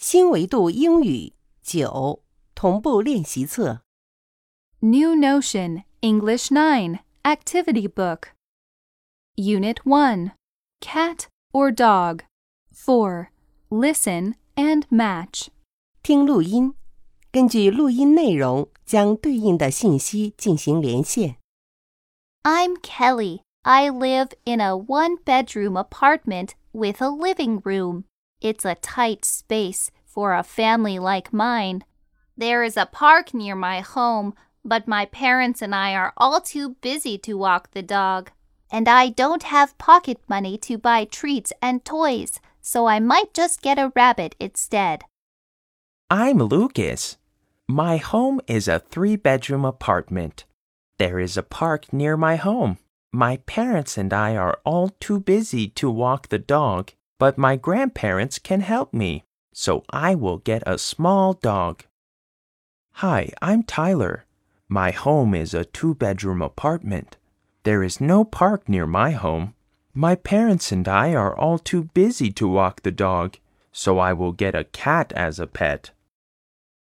新维度英语九同步练习册 New Notion English 9 Activity Book. Unit 1 Cat or Dog. 4. Listen and match. 听录音，根据录音内容将对应的信息进行连线。 I'm Kelly. I live in a one bedroom apartment with a living room. It's a tight space for a family like mine. There is a park near my home, but my parents and I are all too busy to walk the dog. And I don't have pocket money to buy treats and toys, so I might just get a rabbit instead. I'm Lucas. My home is a three bedroom apartment. There is a park near my home. My parents and I are all too busy to walk the dog, but my grandparents can help me, so I will get a small dog. Hi, I'm Tyler. My home is a two bedroom apartment. There is no park near my home. My parents and I are all too busy to walk the dog, so I will get a cat as a pet.